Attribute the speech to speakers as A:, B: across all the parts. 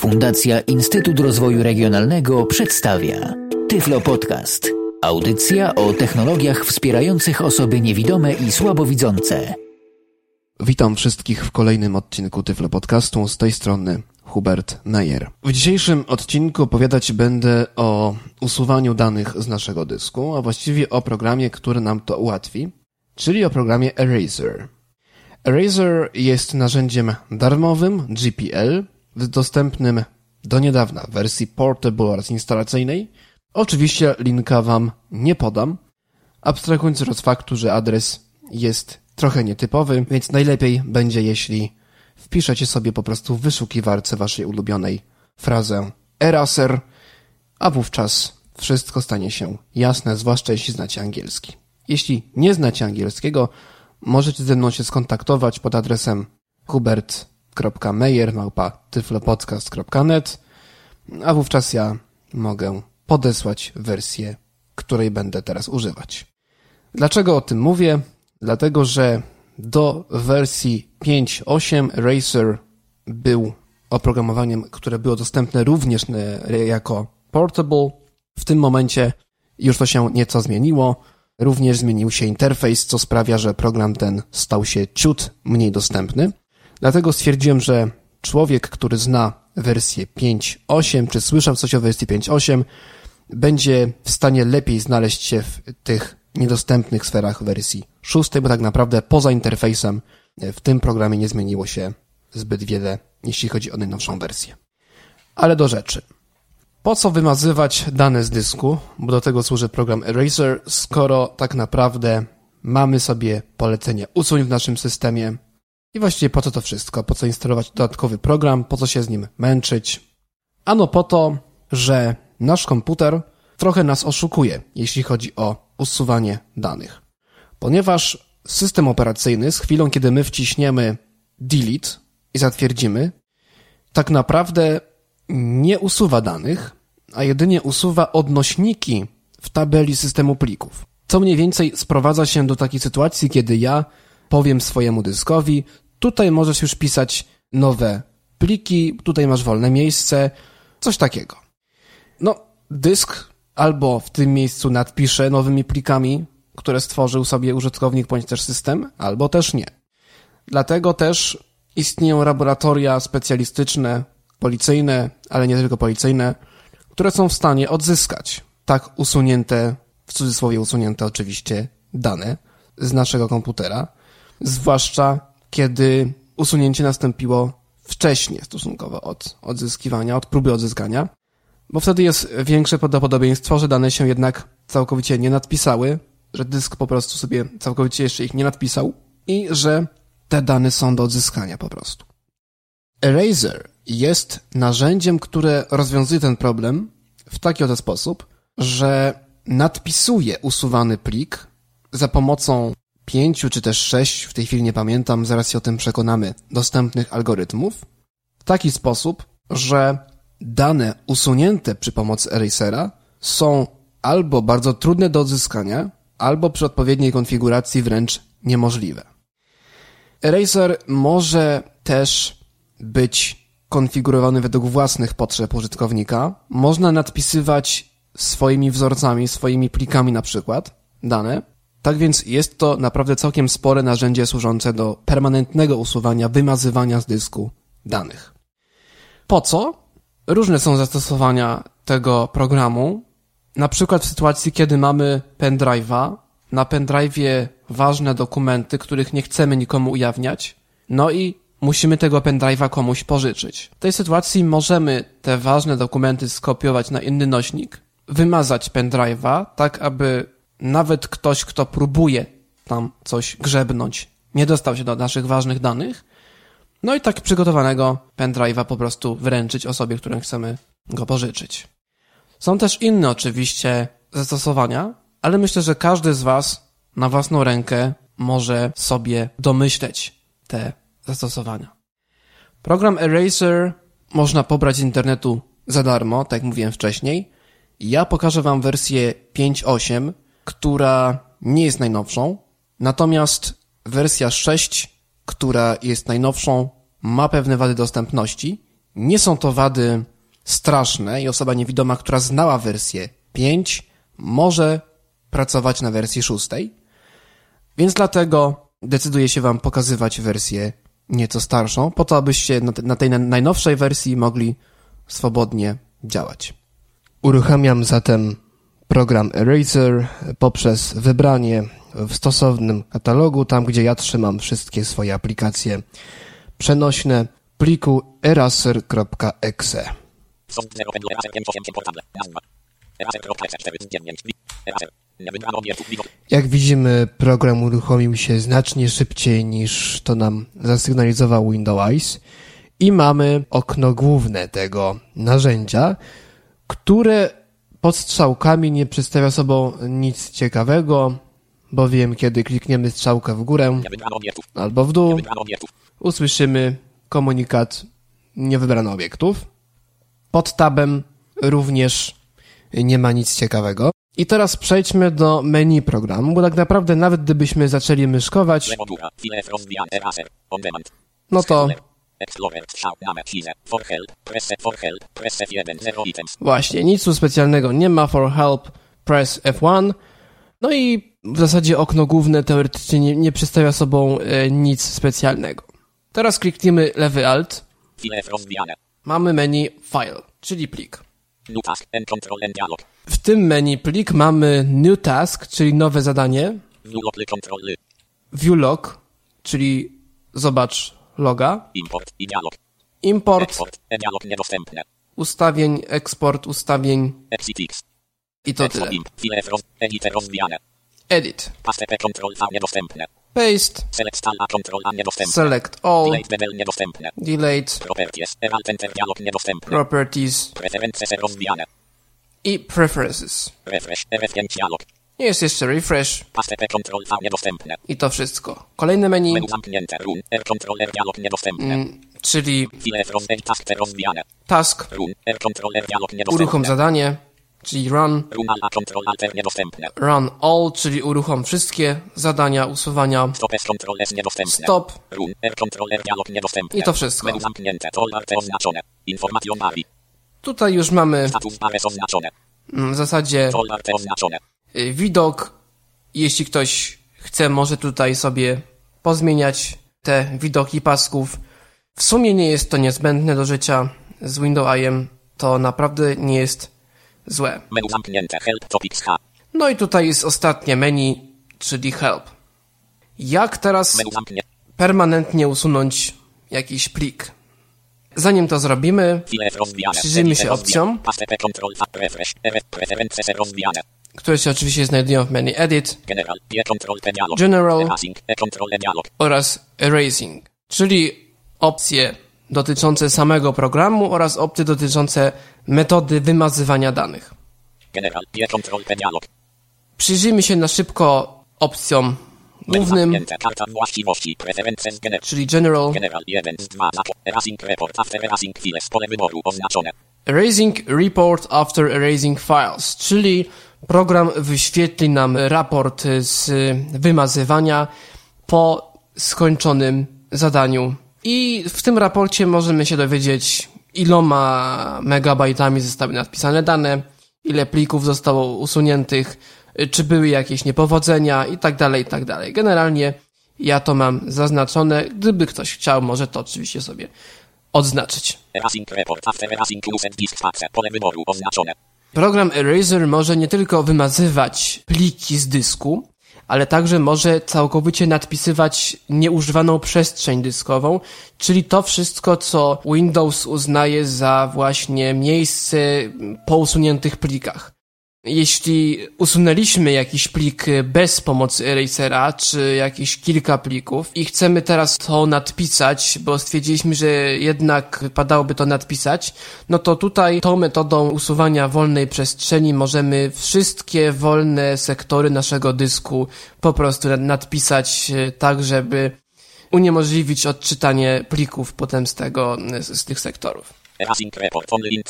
A: Fundacja Instytut Rozwoju Regionalnego przedstawia Tyflo Podcast. Audycja o technologiach wspierających osoby niewidome i słabowidzące.
B: Witam wszystkich w kolejnym odcinku Tyflo Podcastu. Z tej strony Hubert Meyer. W dzisiejszym odcinku opowiadać będę o usuwaniu danych z naszego dysku, a właściwie o programie, który nam to ułatwi, czyli o programie Eraser. Eraser jest narzędziem darmowym GPL, dostępnym do niedawna w wersji portable oraz instalacyjnej. Oczywiście linka Wam nie podam, abstrahując od faktu, że adres jest trochę nietypowy, więc najlepiej będzie, jeśli wpiszecie sobie po prostu w wyszukiwarce Waszej ulubionej frazę Eraser, a wówczas wszystko stanie się jasne, zwłaszcza jeśli znacie angielski. Jeśli nie znacie angielskiego, możecie ze mną się skontaktować pod adresem hubert.meyer.tyflopodcast.net a wówczas ja mogę podesłać wersję, której będę teraz używać. Dlaczego o tym mówię? Dlatego, że do wersji 5.8 Racer był oprogramowaniem, które było dostępne również jako portable. W tym momencie już to się nieco zmieniło. Również zmienił się interfejs, co sprawia, że program ten stał się ciut mniej dostępny. Dlatego stwierdziłem, że człowiek, który zna wersję 5.8, czy słyszał coś o wersji 5.8, będzie w stanie lepiej znaleźć się w tych niedostępnych sferach wersji 6, bo tak naprawdę poza interfejsem w tym programie nie zmieniło się zbyt wiele, jeśli chodzi o najnowszą wersję. Ale do rzeczy. Po co wymazywać dane z dysku, bo do tego służy program Eraser, skoro tak naprawdę mamy sobie polecenie usuń w naszym systemie i właściwie po co to wszystko? Po co instalować dodatkowy program? Po co się z nim męczyć? Ano po to, że nasz komputer trochę nas oszukuje, jeśli chodzi o usuwanie danych. Ponieważ system operacyjny z chwilą, kiedy my wciśniemy delete i zatwierdzimy, tak naprawdę nie usuwa danych, a jedynie usuwa odnośniki w tabeli systemu plików. Co mniej więcej sprowadza się do takiej sytuacji, kiedy ja powiem swojemu dyskowi, tutaj możesz już pisać nowe pliki, tutaj masz wolne miejsce, coś takiego. No, dysk albo w tym miejscu nadpisze nowymi plikami, które stworzył sobie użytkownik bądź też system, albo też nie. Dlatego też istnieją laboratoria specjalistyczne, policyjne, ale nie tylko policyjne, które są w stanie odzyskać tak usunięte, w cudzysłowie usunięte oczywiście, dane z naszego komputera, zwłaszcza kiedy usunięcie nastąpiło wcześniej stosunkowo od odzyskiwania, od próby odzyskania, bo wtedy jest większe prawdopodobieństwo, że dane się jednak całkowicie nie nadpisały, że dysk po prostu sobie całkowicie jeszcze ich nie nadpisał i że te dane są do odzyskania po prostu. Eraser jest narzędziem, które rozwiązuje ten problem w taki oto sposób, że nadpisuje usuwany plik za pomocą pięciu czy też sześć, w tej chwili nie pamiętam, zaraz się o tym przekonamy, dostępnych algorytmów w taki sposób, że dane usunięte przy pomocy erasera są albo bardzo trudne do odzyskania, albo przy odpowiedniej konfiguracji wręcz niemożliwe. Eraser może też być konfigurowany według własnych potrzeb użytkownika. Można nadpisywać swoimi wzorcami, swoimi plikami na przykład dane, tak więc jest to naprawdę całkiem spore narzędzie służące do permanentnego usuwania, wymazywania z dysku danych. Po co? Różne są zastosowania tego programu. Na przykład w sytuacji, kiedy mamy pendrive'a, na pendrive'ie ważne dokumenty, których nie chcemy nikomu ujawniać, no i musimy tego pendrive'a komuś pożyczyć. W tej sytuacji możemy te ważne dokumenty skopiować na inny nośnik, wymazać pendrive'a, tak aby nawet ktoś, kto próbuje tam coś grzebnąć, nie dostał się do naszych ważnych danych. No i tak przygotowanego pendrive'a po prostu wręczyć osobie, której chcemy go pożyczyć. Są też inne oczywiście zastosowania, ale myślę, że każdy z Was na własną rękę może sobie domyśleć te zastosowania. Program Eraser można pobrać z internetu za darmo, tak jak mówiłem wcześniej. Ja pokażę Wam wersję 5.8, która nie jest najnowszą, natomiast wersja 6, która jest najnowszą, ma pewne wady dostępności
C: Nie są to wady straszne i osoba niewidoma, która znała wersję 5, może pracować na wersji 6. Więc dlatego decyduję się Wam pokazywać wersję nieco starszą, po to, abyście na tej najnowszej wersji mogli swobodnie działać. Uruchamiam zatem program Eraser poprzez wybranie w stosownym katalogu, tam gdzie ja trzymam wszystkie swoje aplikacje przenośne, pliku eraser.exe. Jak widzimy, program uruchomił się znacznie szybciej niż to nam zasygnalizował Windows i mamy okno główne tego narzędzia, które pod strzałkami nie przedstawia sobą nic ciekawego, bowiem kiedy klikniemy strzałkę w górę albo w dół, usłyszymy komunikat nie wybrano obiektów. Pod tabem również nie ma nic ciekawego. I teraz przejdźmy do menu programu, bo tak naprawdę nawet gdybyśmy zaczęli myszkować, no to Właśnie, nic tu specjalnego nie ma. For help, press F1. No i w zasadzie okno główne teoretycznie nie, nie przedstawia sobą e, nic specjalnego. Teraz klikniemy lewy Alt. Mamy menu File, czyli plik. W tym menu plik mamy New Task, czyli nowe zadanie. View log, czyli zobacz loga.
D: Import i dialog.
C: Import.
D: Export, e-dialog niedostępne.
C: Ustawień, eksport ustawień.
D: Exitx.
C: I to tyle.
D: Imp, file roz, editor rozwijane.
C: Edit.
D: Paste P, Ctrl V niedostępne.
C: Paste.
D: Select All A, Ctrl A niedostępne.
C: Select all.
D: Delete Bevel niedostępne.
C: Delete.
D: Properties, Enter dialog niedostępne.
C: Properties.
D: Preferences rozwijane.
C: I preferences.
D: Refresh, RF5 dialog.
C: Jest jeszcze refresh.
D: Niedostępne.
C: I to wszystko. Kolejne menu,
D: Menu zamknięte. Run, R, Ctrl R dialog niedostępne.
C: mm, czyli
D: task
C: task,
D: Run, R, Ctrl R dialog
C: uruchom zadanie, czyli run,
D: Run All A, Ctrl Alt R niedostępne.
C: run all, czyli uruchom wszystkie zadania usuwania,
D: Stop S, Ctrl S niedostępne.
C: stop
D: Run, R, Ctrl R dialog niedostępny.
C: i to wszystko.
D: Menu zamknięte. Arte oznaczone.
C: Tutaj już mamy
D: Status bares oznaczone.
C: w zasadzie Y, widok. Jeśli ktoś chce, może tutaj sobie pozmieniać te widoki pasków. W sumie nie jest to niezbędne do życia z Windowsem. To naprawdę nie jest złe.
D: Menu zamknięte. Help Topics H.
C: No i tutaj jest ostatnie menu, czyli help. Jak teraz permanentnie usunąć jakiś plik? Zanim to zrobimy. Przyjrzyjmy się opcjom. Które się oczywiście znajdują w menu Edit
D: General. Dialog.
C: General.
D: Erasing. E, E
C: oraz Erasing, czyli opcje dotyczące samego programu oraz opcje dotyczące metody wymazywania danych.
D: General. Dialog.
C: Przyjrzyjmy się na szybko opcjom głównym, czyli General,
D: General 1 z 2 za Erasing report after erasing files. Pole wyboru oznaczone.
C: Erasing Report After Erasing Files, czyli program wyświetli nam raport z wymazywania po skończonym zadaniu. I w tym raporcie możemy się dowiedzieć, iloma megabajtami zostały nadpisane dane, ile plików zostało usuniętych, czy były jakieś niepowodzenia i tak tak. Generalnie ja to mam zaznaczone. Gdyby ktoś chciał, może to oczywiście sobie odznaczyć.
D: Report after disk. Pole wyboru oznaczone.
C: Program Eraser może nie tylko wymazywać pliki z dysku, ale także może całkowicie nadpisywać nieużywaną przestrzeń dyskową, czyli to wszystko, co Windows uznaje za właśnie miejsce po usuniętych plikach. Jeśli usunęliśmy jakiś plik bez pomocy Erasera, czy jakieś kilka plików i chcemy teraz to nadpisać, bo stwierdziliśmy, że jednak wypadałoby to nadpisać, no to tutaj tą metodą usuwania wolnej przestrzeni możemy wszystkie wolne sektory naszego dysku po prostu nad- nadpisać e, tak, żeby uniemożliwić odczytanie plików potem z tego, z, z tych sektorów.
D: Erasing report only in.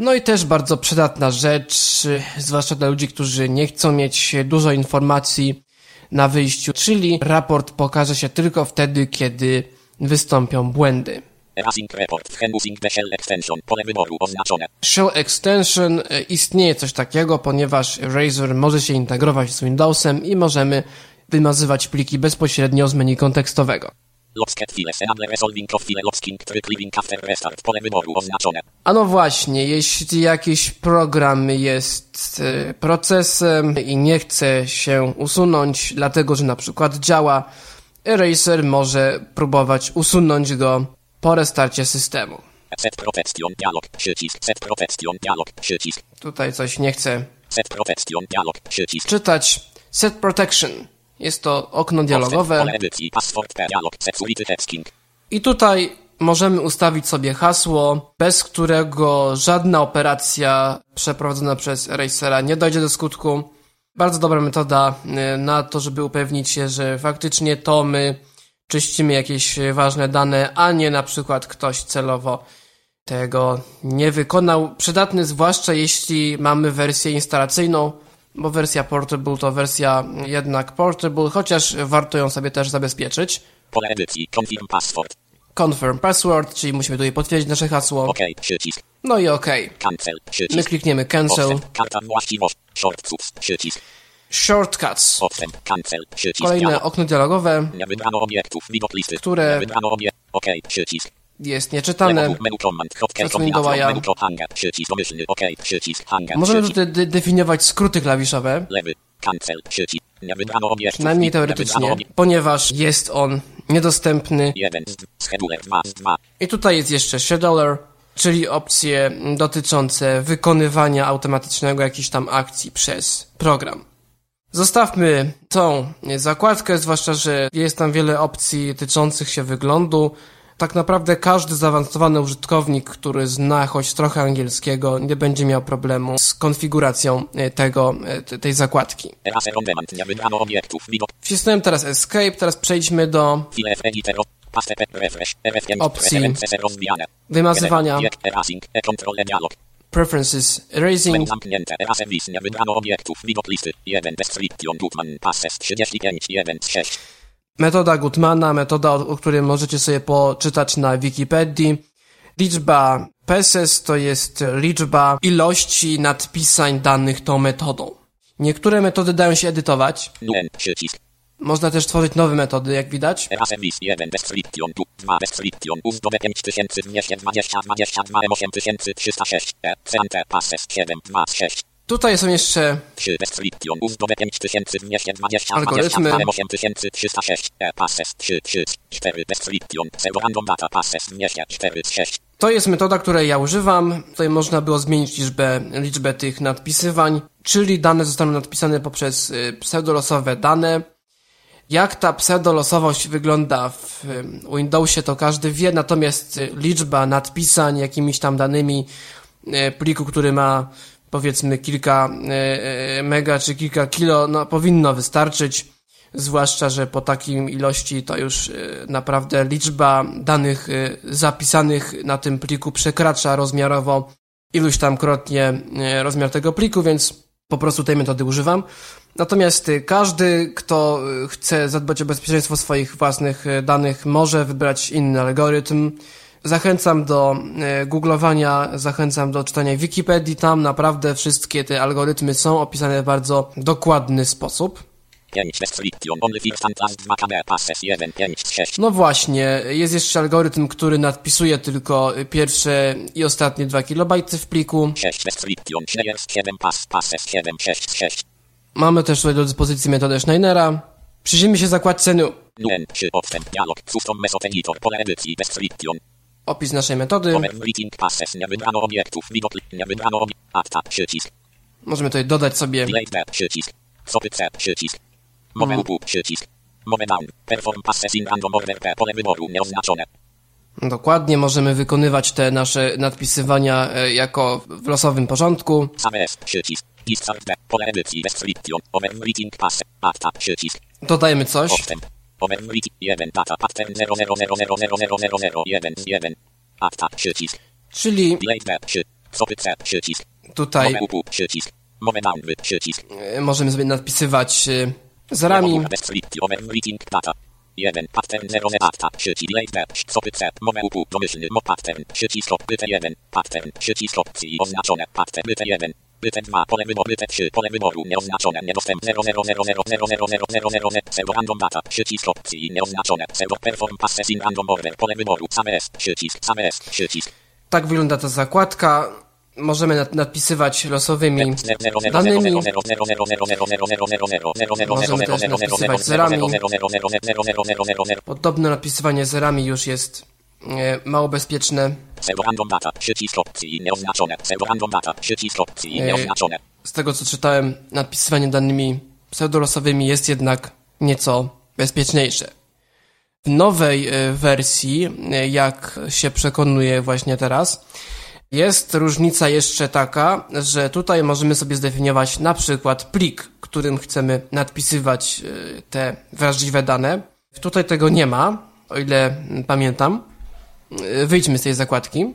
C: No i też bardzo przydatna rzecz, zwłaszcza dla ludzi, którzy nie chcą mieć dużo informacji na wyjściu, czyli raport pokaże się tylko wtedy, kiedy wystąpią błędy.
D: Erasing report. Using the shell extension. Pole wyboru oznaczone.
C: Shell Extension e, istnieje coś takiego, ponieważ Razor może się integrować z Windowsem i możemy wymazywać pliki bezpośrednio z menu kontekstowego.
D: Locksket files. Enable resolving of file locking. Tryb living after restart. Pole wyboru oznaczone.
C: A no właśnie, jeśli jakiś program jest e, procesem i nie chce się usunąć, dlatego że na przykład działa, Eraser może próbować usunąć go po restarcie systemu.
D: Set protection dialog. Przycisk. Set protection dialog. Przycisk.
C: Tutaj coś nie chce
D: Set protection dialog. Przycisk.
C: czytać. Set Protection. Jest to okno dialogowe. I tutaj możemy ustawić sobie hasło, bez którego żadna operacja przeprowadzona przez Erasera nie dojdzie do skutku. Bardzo dobra metoda y, na to, żeby upewnić się, że faktycznie to my czyścimy jakieś ważne dane, a nie na przykład ktoś celowo tego nie wykonał. Przydatny zwłaszcza jeśli mamy wersję instalacyjną, bo wersja portable to wersja jednak portable, chociaż warto ją sobie też zabezpieczyć.
D: Pole edycji. Confirm password.
C: Confirm password, czyli musimy tutaj potwierdzić nasze hasło.
D: OK. Przycisk.
C: No i OK.
D: Cancel.
C: My
D: Przycisk.
C: klikniemy cancel.
D: Odstęp. Karta właściwość. Shortcuts. Przycisk.
C: Shortcuts.
D: Odstęp. Cancel. Przycisk.
C: Kolejne okno dialogowe. Które- Jest nieczytane. Możemy tutaj de- definiować skróty klawiszowe,
D: Lewy. Cancel. Przycisk. Nie wybrano obiektów.
C: przynajmniej teoretycznie, ponieważ jest on niedostępny.
D: Jeden z scheduler 2 z 2.
C: I tutaj jest jeszcze scheduler, czyli opcje dotyczące wykonywania automatycznego jakichś tam akcji przez program. Zostawmy tą zakładkę, zwłaszcza, że jest tam wiele opcji tyczących się wyglądu. Tak naprawdę każdy zaawansowany użytkownik, który zna choć trochę angielskiego, nie będzie miał problemu z konfiguracją e, tego, e, te- tej zakładki. Wcisnąłem teraz Escape, teraz przejdźmy do
D: File F editor. Paste P refresh. RF5.
C: Opcji. Wymazywania
D: dialog.
C: Preferences Erasing,
D: zamknięte. Erase. Nie wybrano obiektów. Widok listy. 1. Description. Gutman. Passes. 35. 1 z 6.
C: metoda Gutmana, metoda, o, o której możecie sobie poczytać na Wikipedii. Liczba PESES to jest liczba ilości nadpisań danych tą metodą. Niektóre metody dają się edytować. Można też tworzyć nowe metody, jak widać.
D: Erase vis. 1. Description. Tu. 2. Description. Uzdobe 5000 220 22 M8306. Ceante. Passes. 7. 2 z 6.
C: Tutaj są jeszcze
D: 3 description uzdobe 5220
C: Algorytmy.
D: 8306 e passes 3 3 4 description pseudo random data passes 4 z 6
C: To jest metoda, której ja używam. Tutaj można było zmienić liczbę, liczbę tych nadpisywań, czyli dane zostaną nadpisane poprzez y, pseudolosowe dane. Jak ta pseudolosowość wygląda w y, Windowsie, to każdy wie, natomiast y, liczba nadpisań jakimiś tam danymi pliku, który ma powiedzmy kilka y, y, mega czy kilka kilo, no, powinno wystarczyć. Zwłaszcza, że po takim ilości to już y, naprawdę liczba danych zapisanych na tym pliku przekracza rozmiarowo iluś tam krotnie rozmiar tego pliku, więc po prostu tej metody używam. Natomiast każdy, kto chce zadbać o bezpieczeństwo swoich własnych danych, może wybrać inny algorytm. Zachęcam do y, googlowania, zachęcam do czytania Wikipedii. Tam naprawdę wszystkie te algorytmy są opisane w bardzo dokładny sposób.
D: 5 description only first and last 2 kb passes 1 5 z 6
C: No właśnie, jest jeszcze algorytm, który nadpisuje tylko pierwsze i ostatnie 2 KB w pliku.
D: 6 description shares 7 pass passes 7 6 z 6
C: Mamy też tutaj do dyspozycji metodę Schneinera. Przyjrzyjmy się zakładce NU.
D: Nuen 3 odstęp dialog custom method editor pole edycji description
C: Opis naszej metody.
D: wybrano obiektów wybrano przycisk.
C: Możemy tutaj dodać sobie
D: delete B przycisk. Stopy C przycisk. Mowę up przycisk. Mowę down. Perform passes in random order P pole wyboru nieoznaczone.
C: Dokładnie, możemy wykonywać te nasze nadpisywania e, jako w losowym porządku. Dodajmy coś.
D: Odstęp. Overwriting 1 data pattern 000000001 z 1. Akta przycisk.
C: Czyli
D: Delete B przy. Stopy C przycisk.
C: tutaj
D: Mowę przycisk. Mowę down przycisk.
C: e, możemy sobie nadpisywać zerami.
D: Overwriting data. 1. Pattern 0 z akta. Sieci label. Stopy C. Mowe upu. Domyślny. Mo pattern. Sieci stop. Byte 1. Pattern. Stop. opcji oznaczone. Pattern. Byte 1. Byte 2. Pole wyboru. Byte 3. Pole wyboru. Nieoznaczone. Niedostęp 0 0 0 0 0 0 0 0 0 0 Pseudo random data. Stop. opcji nieoznaczone. Pseudo perform processing random order. Pole wyboru. Same S. Przycisk. Same S. Przycisk.
C: Tak wygląda ta zakładka. Możemy nadpisywać losowymi danymi. Możemy też napisywać zerami. Podobno napisywanie zerami już jest e, mało bezpieczne.
D: Nieoznaczone.
C: Z tego co czytałem, nadpisywanie danymi pseudolosowymi jest jednak nieco bezpieczniejsze. W nowej e, wersji, e, jak się przekonuje właśnie teraz, jest różnica jeszcze taka, że tutaj możemy sobie zdefiniować na przykład plik, którym chcemy nadpisywać e, te wrażliwe dane. Tutaj tego nie ma, o ile pamiętam. E, Wyjdźmy z tej zakładki.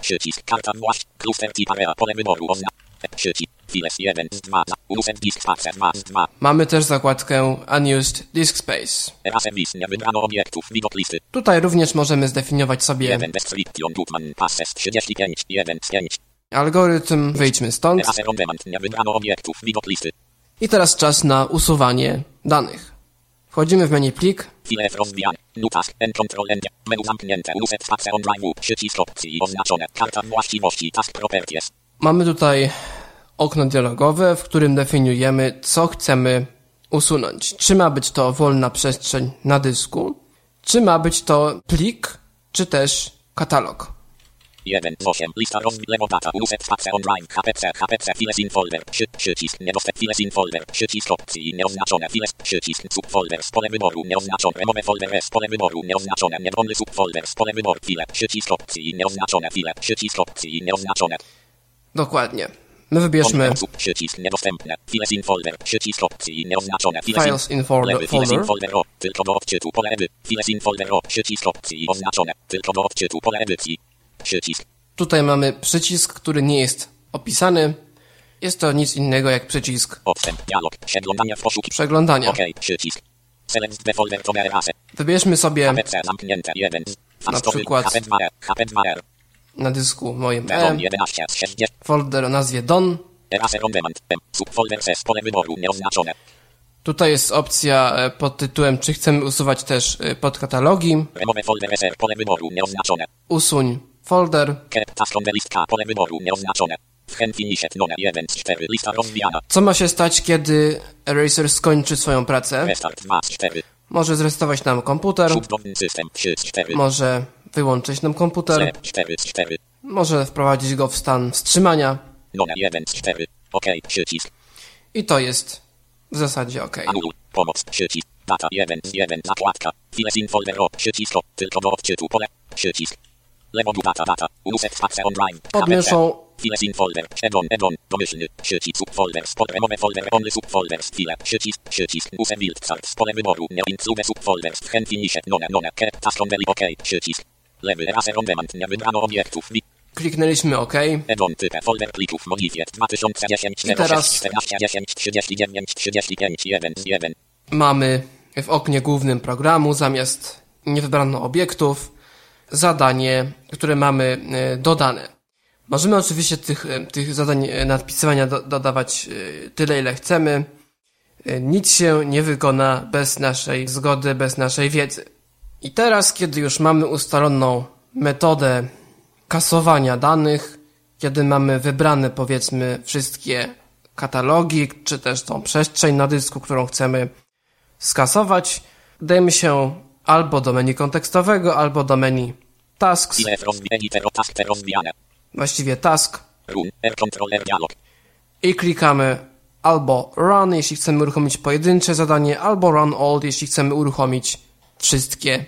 D: Przycisk, karta właść, kluster pole wyboru, ozna, przycisk, files 1 z 2, ulusem disk spacer 2 z 2,
C: Mamy też zakładkę Unused Disk Space.
D: erasem nie wybrano obiektów, widok listy,
C: Tutaj również możemy zdefiniować sobie
D: 1 description, tutman, passes 35, 1 z 5,
C: algorytm. Wyjdźmy stąd.
D: eraser on demand, nie wybrano obiektów, widok listy,
C: I teraz czas na usuwanie danych. Wchodzimy w menu plik.
D: file rozwijane, nutask, n n, menu zamknięte, spacer on drive, przycisk opcji oznaczone, karta właściwości, task properties,
C: Mamy tutaj okno dialogowe, w którym definiujemy, co chcemy usunąć. Czy ma być to wolna przestrzeń na dysku, czy ma być to plik, czy też katalog.
D: 1 z 8, lista rozwi, lewo data, uluset spacer on drive, hpc, hpc, files in folder, przy, przycisk, niedostęp, files in folder, przycisk opcji, nieoznaczone, files, przycisk, subfolder, pole wyboru, nieoznaczone, remove folder S, pole wyboru, nieoznaczone, niewolny subfolder, pole wyboru, file, przycisk opcji, nieoznaczone, file, przycisk opcji, nieoznaczone,
C: Dokładnie. My wybierzmy
D: przycisk, niedostępne, files in folder, przycisk opcji, nieoznaczone, files in,
C: Files in folder-
D: lewy, files in
C: folder.
D: o, tylko do odczytu, pole edy, files in folder o, przycisk opcji, oznaczone, tylko do odczytu, pole edycji, przycisk,
C: Tutaj mamy przycisk, który nie jest opisany. Jest to nic innego jak przycisk
D: odstęp, dialog, przeglądanie w poszuki,
C: przeglądania.
D: OK, przycisk. Select the folder to erase.
C: Wybierzmy sobie
D: zamknięte 1.
C: Na przykład-
D: HP2R, HP2R,
C: na dysku moim E
D: 11 z 60.
C: folder o nazwie Don.
D: Subfolder. Pole wyboru nieoznaczone.
C: Tutaj jest opcja e, pod tytułem, czy chcemy usuwać też e, podkatalogi.
D: Remove folder SR. Pole wyboru nieoznaczone.
C: Usuń folder.
D: Pole wyboru nieoznaczone. Wchen finished none 1 z 4. Lista rozwijana.
C: Co ma się stać, kiedy Eraser skończy swoją pracę?
D: Restart 2 z 4.
C: Może zresetować nam komputer,
D: Subdowny system 3 z 4.
C: może wyłączyć nam komputer,
D: C 4 z 4.
C: może wprowadzić go w stan wstrzymania
D: None 1 z 4. OK. Przycisk.
C: i to jest w zasadzie ok.
D: Anuluj. Pomoc. Przycisk. Data 1 z 1. Zakładka. Files in folder. Przycisk. Tylko do odczytu. Pole. Przycisk. Lewo data data. Ulusek spacer on drive.
C: Podmieszą
D: Files in folder. Edon. Edon. Domyślny. Przycisk. Subfolder. Spod remove folder. Only subfolder. File. Przycisk. Przycisk. Use build chart. Pole wyboru. Nie include subfolder. Wchen finished. None. None. Keep task on the OK. Przycisk. Lewy. Eraser on demand. Nie wybrano obiektów.
C: Kliknęliśmy OK.
D: Edon. Typ. Folder plików. Modifiet. 2010.
C: I teraz-
D: 06 14 10 39 35 1 z 1.
C: Mamy w oknie głównym programu zamiast nie wybrano obiektów zadanie, które mamy e, dodane. Możemy oczywiście tych, e, tych zadań e, nadpisywania do, dodawać tyle, ile chcemy. Nic się nie wykona bez naszej zgody, bez naszej wiedzy. I teraz, kiedy już mamy ustaloną metodę kasowania danych, kiedy mamy wybrane powiedzmy wszystkie katalogi, czy też tą przestrzeń na dysku, którą chcemy skasować, dajemy się albo do menu kontekstowego, albo do menu tasks, właściwie task i klikamy albo run, jeśli chcemy uruchomić pojedyncze zadanie, albo run all, jeśli chcemy uruchomić wszystkie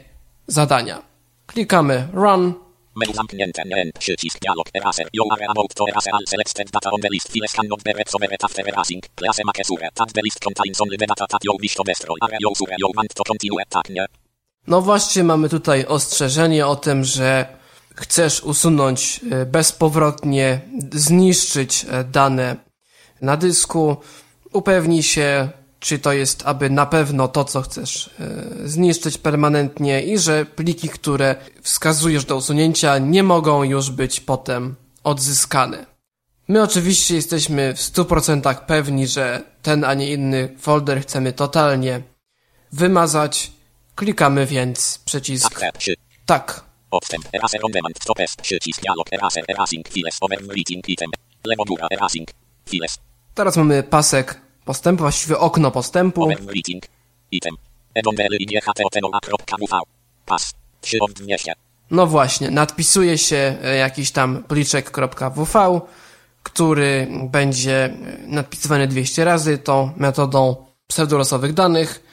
C: zadania. Klikamy run,
D: Menu zamknięte. Przycisk. Dialog. Eraser. You are about to erase all selected data on the list. After erasing. Tag the list contains only the data that you wish to destroy. Are you sure you want to continue? Tak, nie.
C: No właśnie, mamy tutaj ostrzeżenie o tym, że chcesz usunąć e, bezpowrotnie, zniszczyć e, dane na dysku. Upewnij się, czy to jest aby na pewno to, co chcesz e, zniszczyć permanentnie i że pliki, które wskazujesz do usunięcia, nie mogą już być potem odzyskane. My oczywiście jesteśmy w 100% pewni, że ten, a nie inny folder chcemy totalnie wymazać. Klikamy więc przycisk tak.
D: Odstęp. Eraser on demand. Stop S. Przycisk dialog. Eraser. Erasing. Files. Overwriting. Item. Lewo góra. Erasing. Files.
C: Teraz mamy pasek postępu, właściwie okno postępu.
D: Overwriting. Item. Edon DL i GHTOTNOA.WV. Pas. 3 od 200.
C: No właśnie, nadpisuje się e, jakiś tam pliczek.wv, który będzie e, nadpisywany 200 razy tą metodą pseudolosowych danych.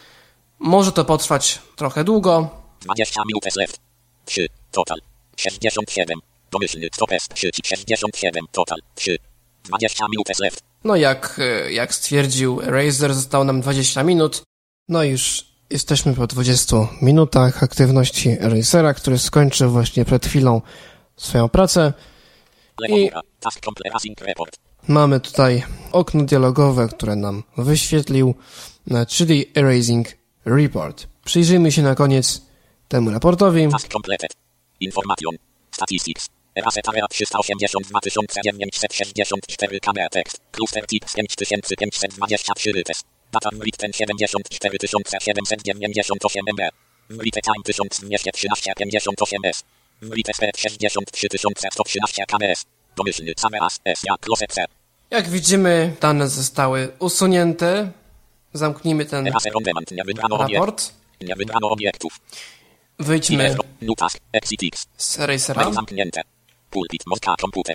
C: Może to potrwać trochę długo.
D: 20 minut left. 3. Total. 67. Domyślny. Stop S. Przycisk 67. Total. 3. 20 minut left.
C: No jak, e, jak stwierdził Razer, zostało nam 20 minut. No już jesteśmy po 20 minutach aktywności Razera, który skończył właśnie przed chwilą swoją pracę. I-. Mamy tutaj okno dialogowe, które nam wyświetlił, e, czyli Erasing Report. Przyjrzyjmy się na koniec temu raportowi.
D: Task completed. Information. Statistics. Eraset area 382 964 kb tekst. Cluster tips 5523 rytes. Data writ ten 74 798 MB. Write time 1213 58 S. Write speed 63 113 kbs. Domyślny as S jak closet C.
C: Jak widzimy, dane zostały usunięte. Zamknijmy ten raport.
D: Nie wybrano obiektów.
C: Wyjdźmy z.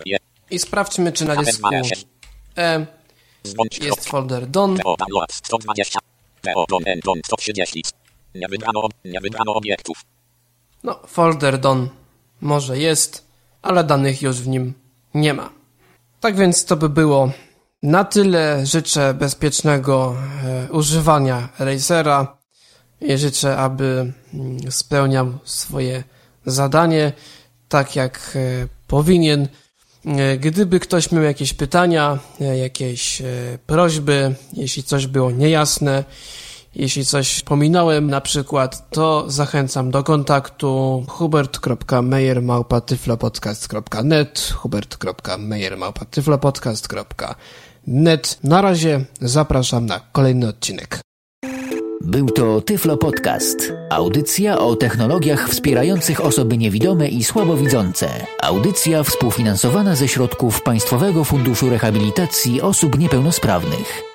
D: Je.
C: i sprawdźmy, czy na dysku E jest folder Don.
D: PO download 120. PO don N don 130. Nie wybrano, nie wybrano obiektów.
C: No, folder Don może jest, ale danych już w nim nie ma. Tak więc to by było na tyle. Życzę bezpiecznego e, używania Racera i życzę, aby mm, spełniał swoje zadanie tak jak e, powinien. E, Gdyby ktoś miał jakieś pytania, jakieś prośby, jeśli coś było niejasne, jeśli coś pominąłem na przykład, to zachęcam do kontaktu hubert.meyer.tyflopodcast.net hubert.meyer.tyflopodcast.net Na razie zapraszam na kolejny odcinek.
A: Był to Tyflo Podcast. Audycja o technologiach wspierających osoby niewidome i słabowidzące. Audycja współfinansowana ze środków Państwowego Funduszu Rehabilitacji Osób Niepełnosprawnych.